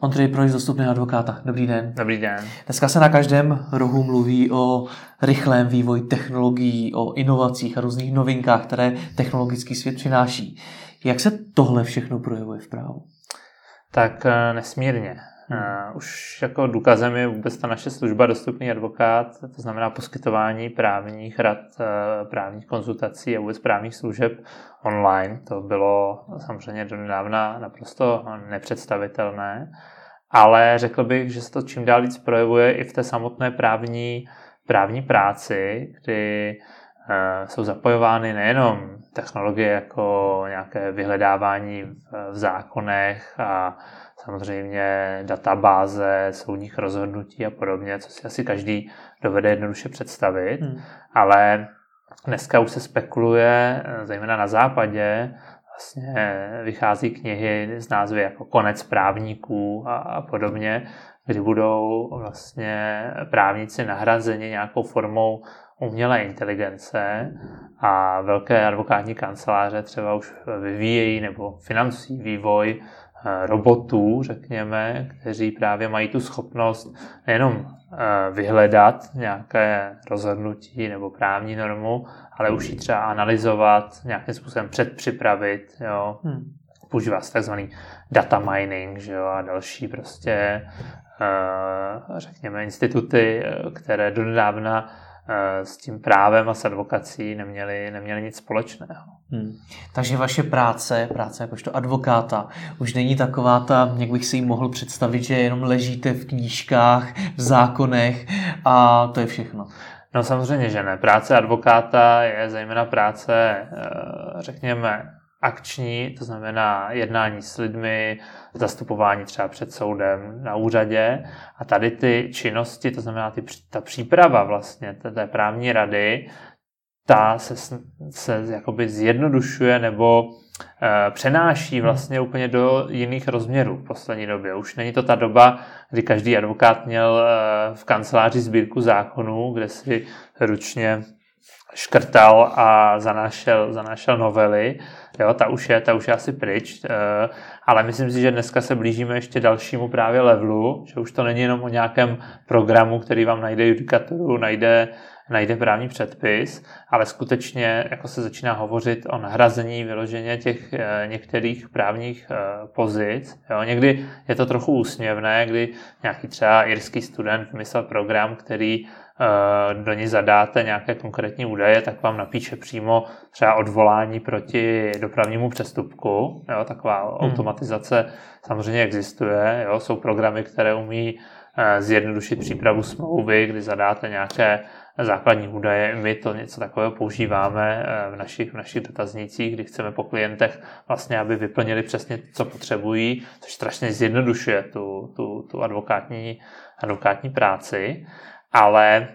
Ondřej Projs, dostupný advokáta. Dobrý den. Dobrý den. Dneska se na každém rohu mluví o rychlém vývoji technologií, o inovacích a různých novinkách, které technologický svět přináší. Jak se tohle všechno projevuje v právu? Tak eh, nesmírně. Uh, už jako důkazem je vůbec ta naše služba Dostupný advokát, to znamená poskytování právních rad, uh, právních konzultací a vůbec právních služeb online. To bylo samozřejmě do nedávna naprosto nepředstavitelné, ale řekl bych, že se to čím dál víc projevuje i v té samotné právní, právní práci, kdy jsou zapojovány nejenom technologie jako nějaké vyhledávání v, zákonech a samozřejmě databáze soudních rozhodnutí a podobně, co si asi každý dovede jednoduše představit, hmm. ale dneska už se spekuluje, zejména na západě, vlastně vychází knihy z názvy jako Konec právníků a, a podobně, kdy budou vlastně právníci nahrazeni nějakou formou umělé inteligence a velké advokátní kanceláře třeba už vyvíjejí nebo financují vývoj Eh, robotů, řekněme, kteří právě mají tu schopnost nejenom eh, vyhledat nějaké rozhodnutí nebo právní normu, ale už ji třeba analyzovat, nějakým způsobem předpřipravit, jo. Hmm. Používá se takzvaný data mining, že jo, a další prostě, eh, řekněme, instituty, které donedávna s tím právem a s advokací neměli, neměli nic společného. Hmm. Takže vaše práce, práce jakožto advokáta, už není taková ta, jak bych si ji mohl představit, že jenom ležíte v knížkách, v zákonech a to je všechno. No samozřejmě, že ne. Práce advokáta je zejména práce, eh, řekněme, akční, to znamená jednání s lidmi, zastupování třeba před soudem na úřadě. A tady ty činnosti, to znamená ty, ta příprava vlastně té právní rady, ta se, se jakoby zjednodušuje nebo e, přenáší vlastně úplně do jiných rozměrů v poslední době. Už není to ta doba, kdy každý advokát měl e, v kanceláři sbírku zákonů, kde si ručně škrtal a zanášel, zanášel novely, jo, ta už je, ta už je asi pryč, uh, ale myslím si, že dneska se blížíme ještě dalšímu právě levelu, že už to není jenom o nějakém programu, který vám najde judikaturu, najde, najde právní předpis, ale skutečně jako se začíná hovořit o nahrazení vyloženě těch uh, některých právních uh, pozic. Jo. Někdy je to trochu úsměvné, kdy nějaký třeba irský student vymyslel program, který Eh, do ní zadáte nějaké konkrétní údaje, tak vám napíše přímo třeba odvolání proti dopravnímu přestupku. Jo, taková hmm. automatizace samozřejmě existuje. Jo, jsou programy, které umí eh, zjednodušit přípravu smlouvy, kdy zadáte nějaké základní údaje. My to něco takového používáme eh, v našich, v našich dotaznících, kdy chceme po klientech vlastně, aby vyplnili přesně, co potřebují, což strašně zjednodušuje tu, tu, tu advokátní, advokátní práci ale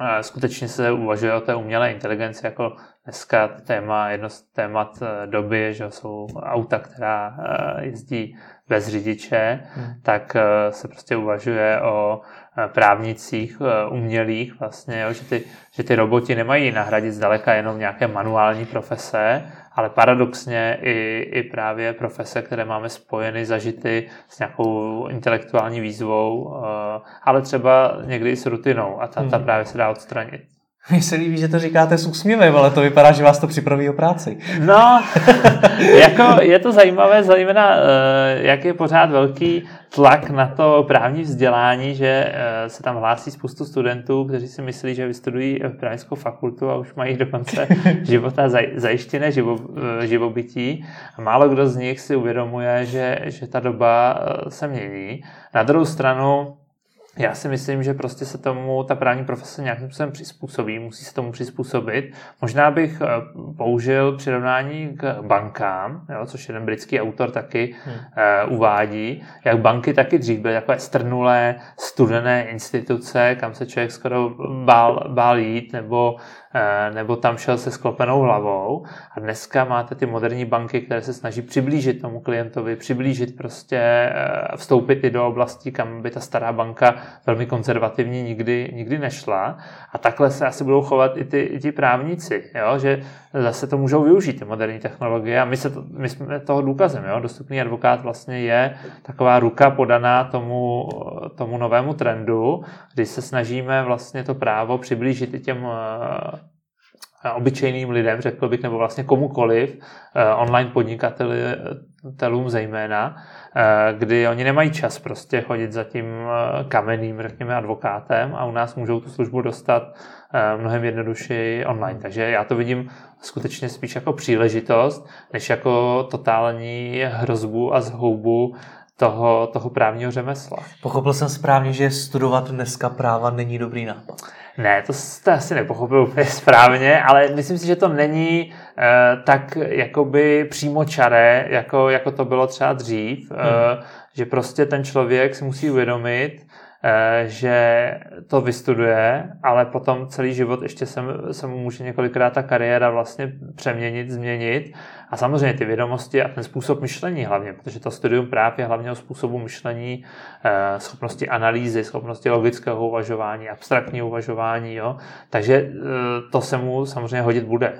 eh, skutečně se uvažuje o té umělé inteligenci jako dneska téma, jedno z témat eh, doby, že jsou auta, která eh, jezdí bez řidiče, hmm. tak se prostě uvažuje o právnicích umělých vlastně, jo, že, ty, že ty roboti nemají nahradit zdaleka jenom nějaké manuální profese, ale paradoxně i, i právě profese, které máme spojeny, zažity s nějakou intelektuální výzvou, eh, ale třeba někdy i s rutinou a ta, ta hmm. právě se dá odstranit. Mně se líbí, že to říkáte s úsměvem, ale to vypadá, že vás to připraví o práci. No, jako je to zajímavé, zejména eh, jak je pořád velký tlak na to právní vzdělání, že eh, se tam hlásí spoustu studentů, kteří si myslí, že vystudují právnickou fakultu a už mají do konce života zajištěné eh, živobytí. A málo kdo z nich si uvědomuje, že, že ta doba se mění. Na druhou stranu já si myslím, že prostě se tomu ta právní profese nějakým způsobem přizpůsobí, musí se tomu přizpůsobit. Možná bych eh, použil přirovnání k bankám, jo, což jeden britský autor taky hmm. uh, uvádí, jak banky taky dřív byly takové strnulé, studené instituce, kam se člověk skoro bál, bál jít, nebo Eh, nebo tam šel se sklopenou hlavou a dneska máte ty moderní banky, které se snaží přiblížit tomu klientovi, přiblížit prostě, eh, vstoupit i do oblasti, kam by ta stará banka velmi konzervativní nikdy, nikdy nešla. A takhle se asi budou chovat i ty, i ti právníci, jo? že zase to můžou využít, ty moderní technologie. A my, se to, my jsme toho důkazem. Jo? Dostupný advokát vlastně je taková ruka podaná tomu, tomu novému trendu, kdy se snažíme vlastně to právo přiblížit i těm Eh, obyčejným lidem, řekl bych, nebo vlastně komukoliv, eh, online podnikatelům zejména, eh, kdy oni nemají čas prostě chodit za tím kamenným, řekněme, advokátem a u nás můžou tu službu dostat mnohem jednodušeji online. Takže já to vidím skutečně spíš jako příležitost, než jako totální hrozbu a zhoubu toho, toho právního řemesla. Pochopil jsem správně, že studovat dneska práva není dobrý nápad. Ne, to jste asi nepochopil úplně správně, ale myslím si, že to není uh, tak jakoby přímočaré, jako, jako to bylo třeba dřív, hmm. uh, že prostě ten člověk si musí uvědomit, Eh, že to vystuduje, ale potom celý život ještě se, se mu může několikrát ta kariéra vlastně přeměnit, změnit. A samozřejmě ty vědomosti a ten způsob myšlení hlavně, protože to studium práv je hlavně o způsobu myšlení, eh, schopnosti analýzy, schopnosti logického uvažování, abstraktního uvažování. Jo? Takže eh, to se mu samozřejmě hodit bude.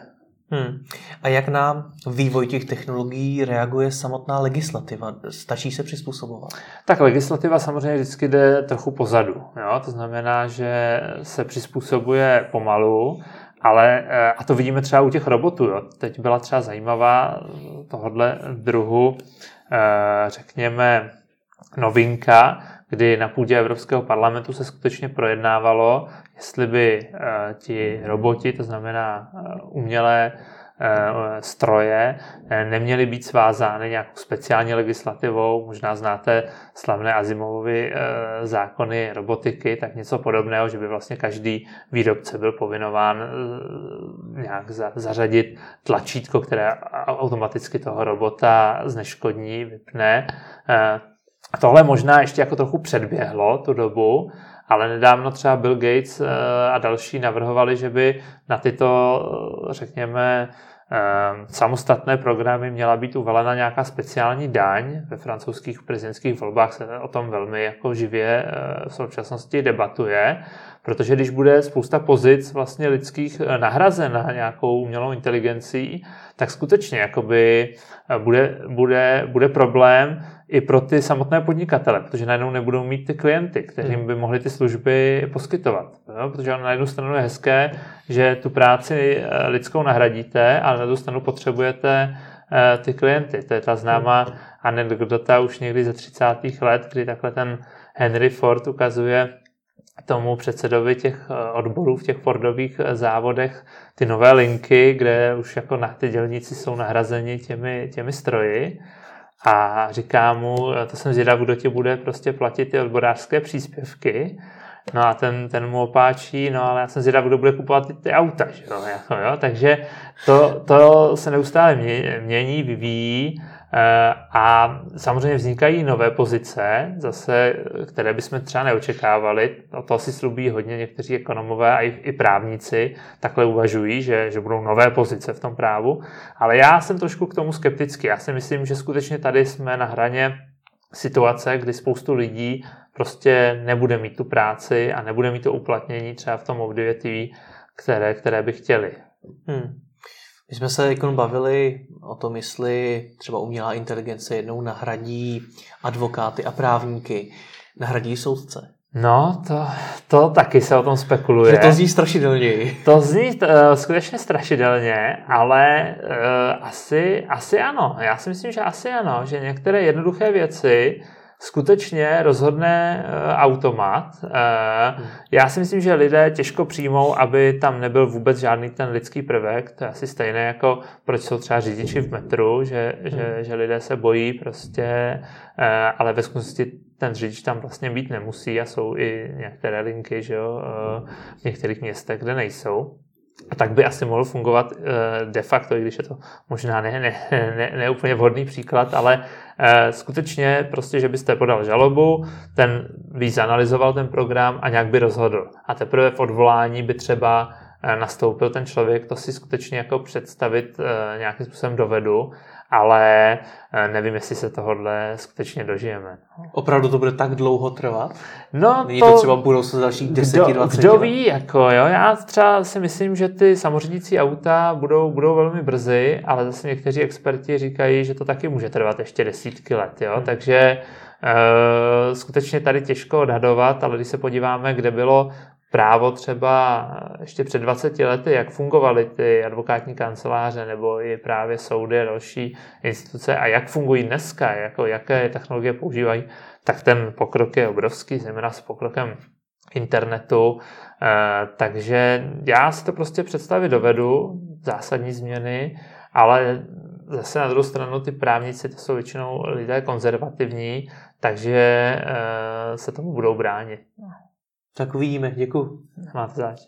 Hmm. A jak na vývoj těch technologií reaguje samotná legislativa? Stačí se přizpůsobovat? Tak legislativa samozřejmě vždycky jde trochu pozadu. Jo? To znamená, že se přizpůsobuje pomalu, ale, eh, a to vidíme třeba u těch robotů. Jo? Teď byla třeba zajímavá tohohle druhu, eh, řekněme, novinka, kdy na půdě Evropského parlamentu se skutečně projednávalo, jestli by ti roboti, to znamená umělé stroje, neměly být svázány nějakou speciální legislativou. Možná znáte slavné Azimovovy zákony robotiky, tak něco podobného, že by vlastně každý výrobce byl povinován nějak zařadit tlačítko, které automaticky toho robota zneškodní, vypne. Tohle možná ještě jako trochu předběhlo tu dobu, ale nedávno třeba Bill Gates eh, a další navrhovali, že by na tyto, eh, řekněme, eh, samostatné programy měla být uvalena nějaká speciální daň. Ve francouzských prezidentských volbách se o tom velmi jako živě v současnosti debatuje, protože když bude spousta pozic vlastně lidských nahrazena nějakou umělou inteligencí, tak skutečně jakoby bude, bude, bude problém i pro ty samotné podnikatele, protože najednou nebudou mít ty klienty, kterým hmm. by mohli ty služby poskytovat. Jo? Protože na jednu stranu je hezké, že tu práci eh, lidskou nahradíte, ale na druhou stranu potřebujete eh, ty klienty. To je ta známá hmm. anekdota už někdy ze 30. let, kdy takhle ten Henry Ford ukazuje tomu předsedovi těch eh, odborů v těch Fordových závodech ty nové linky, kde už jako na ty dělníci jsou nahrazeni těmi, těmi stroji a říká mu, to jsem zvědav, kdo ti bude prostě platit ty odborářské příspěvky. No a ten, ten mu opáčí, no ale já jsem zvědav, kdo bude kupovat ty, ty auta, že jo? Jako, jo? Takže to, to se neustále mění, vyvíjí Eh, a samozřejmě vznikají nové pozice, zase, které bychom třeba neočekávali. O to si slubí hodně někteří ekonomové a i, i právníci takhle uvažují, že, že budou nové pozice v tom právu. Ale já jsem trošku k tomu skeptický. Já si myslím, že skutečně tady jsme na hraně situace, kdy spoustu lidí prostě nebude mít tu práci a nebude mít to uplatnění třeba v tom odvětví, které, které by chtěli. Hmm. My jsme se jako bavili o tom, jestli třeba umělá inteligence jednou nahradí advokáty a právníky, nahradí soudce. No, to, to taky se o tom spekuluje. Že to zní strašidelně. To zní uh, skutečně strašidelně, ale uh, asi, asi ano. Já si myslím, že asi ano, že některé jednoduché věci skutečně rozhodne uh, automat. Uh, hmm. Já si myslím, že lidé těžko přijmou, aby tam nebyl vůbec žádný ten lidský prvek. To je asi stejné jako proč jsou třeba řidiči v metru, že, hmm. že, že lidé se bojí prostě, uh, ale ve skutečnosti ten řidič tam vlastně být nemusí a jsou i některé linky že jo, v některých městech, kde nejsou. Tak by asi mohl fungovat de facto, i když je to možná ne, ne, ne, ne úplně vhodný příklad, ale Eh, skutečně prostě, že byste podal žalobu, ten víc analyzoval ten program a nějak by rozhodl. A teprve v odvolání by třeba nastoupil ten člověk, to si skutečně jako představit nějakým způsobem dovedu, ale nevím, jestli se tohohle skutečně dožijeme. Opravdu to bude tak dlouho trvat? No Není to, to třeba budoucnost dalších 10-20 Kdo ví, jako jo, já třeba si myslím, že ty samořídící auta budou, budou velmi brzy, ale zase někteří experti říkají, že to taky může trvat ještě desítky let, jo, hmm. takže Uh, skutečně tady těžko odhadovat, ale když se podíváme, kde bylo právo třeba ještě před 20 lety, jak fungovaly ty advokátní kanceláře nebo i právě soudy a další instituce a jak fungují dneska, jako jaké technologie používají, tak ten pokrok je obrovský, zejména s pokrokem internetu. Eh, takže já si to prostě představit dovedu, zásadní změny, ale zase na druhou stranu ty právníci to jsou většinou lidé konzervativní, takže eh, se tomu budou bránit. Tak uvidíme. Děkuji. Máte zač.